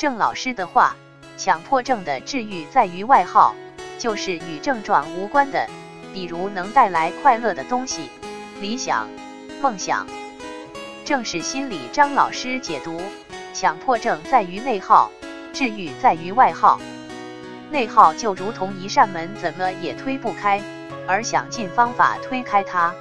郑老师的话，强迫症的治愈在于外耗，就是与症状无关的，比如能带来快乐的东西。理想、梦想正是心理。张老师解读，强迫症在于内耗，治愈在于外耗。内耗就如同一扇门，怎么也推不开，而想尽方法推开它。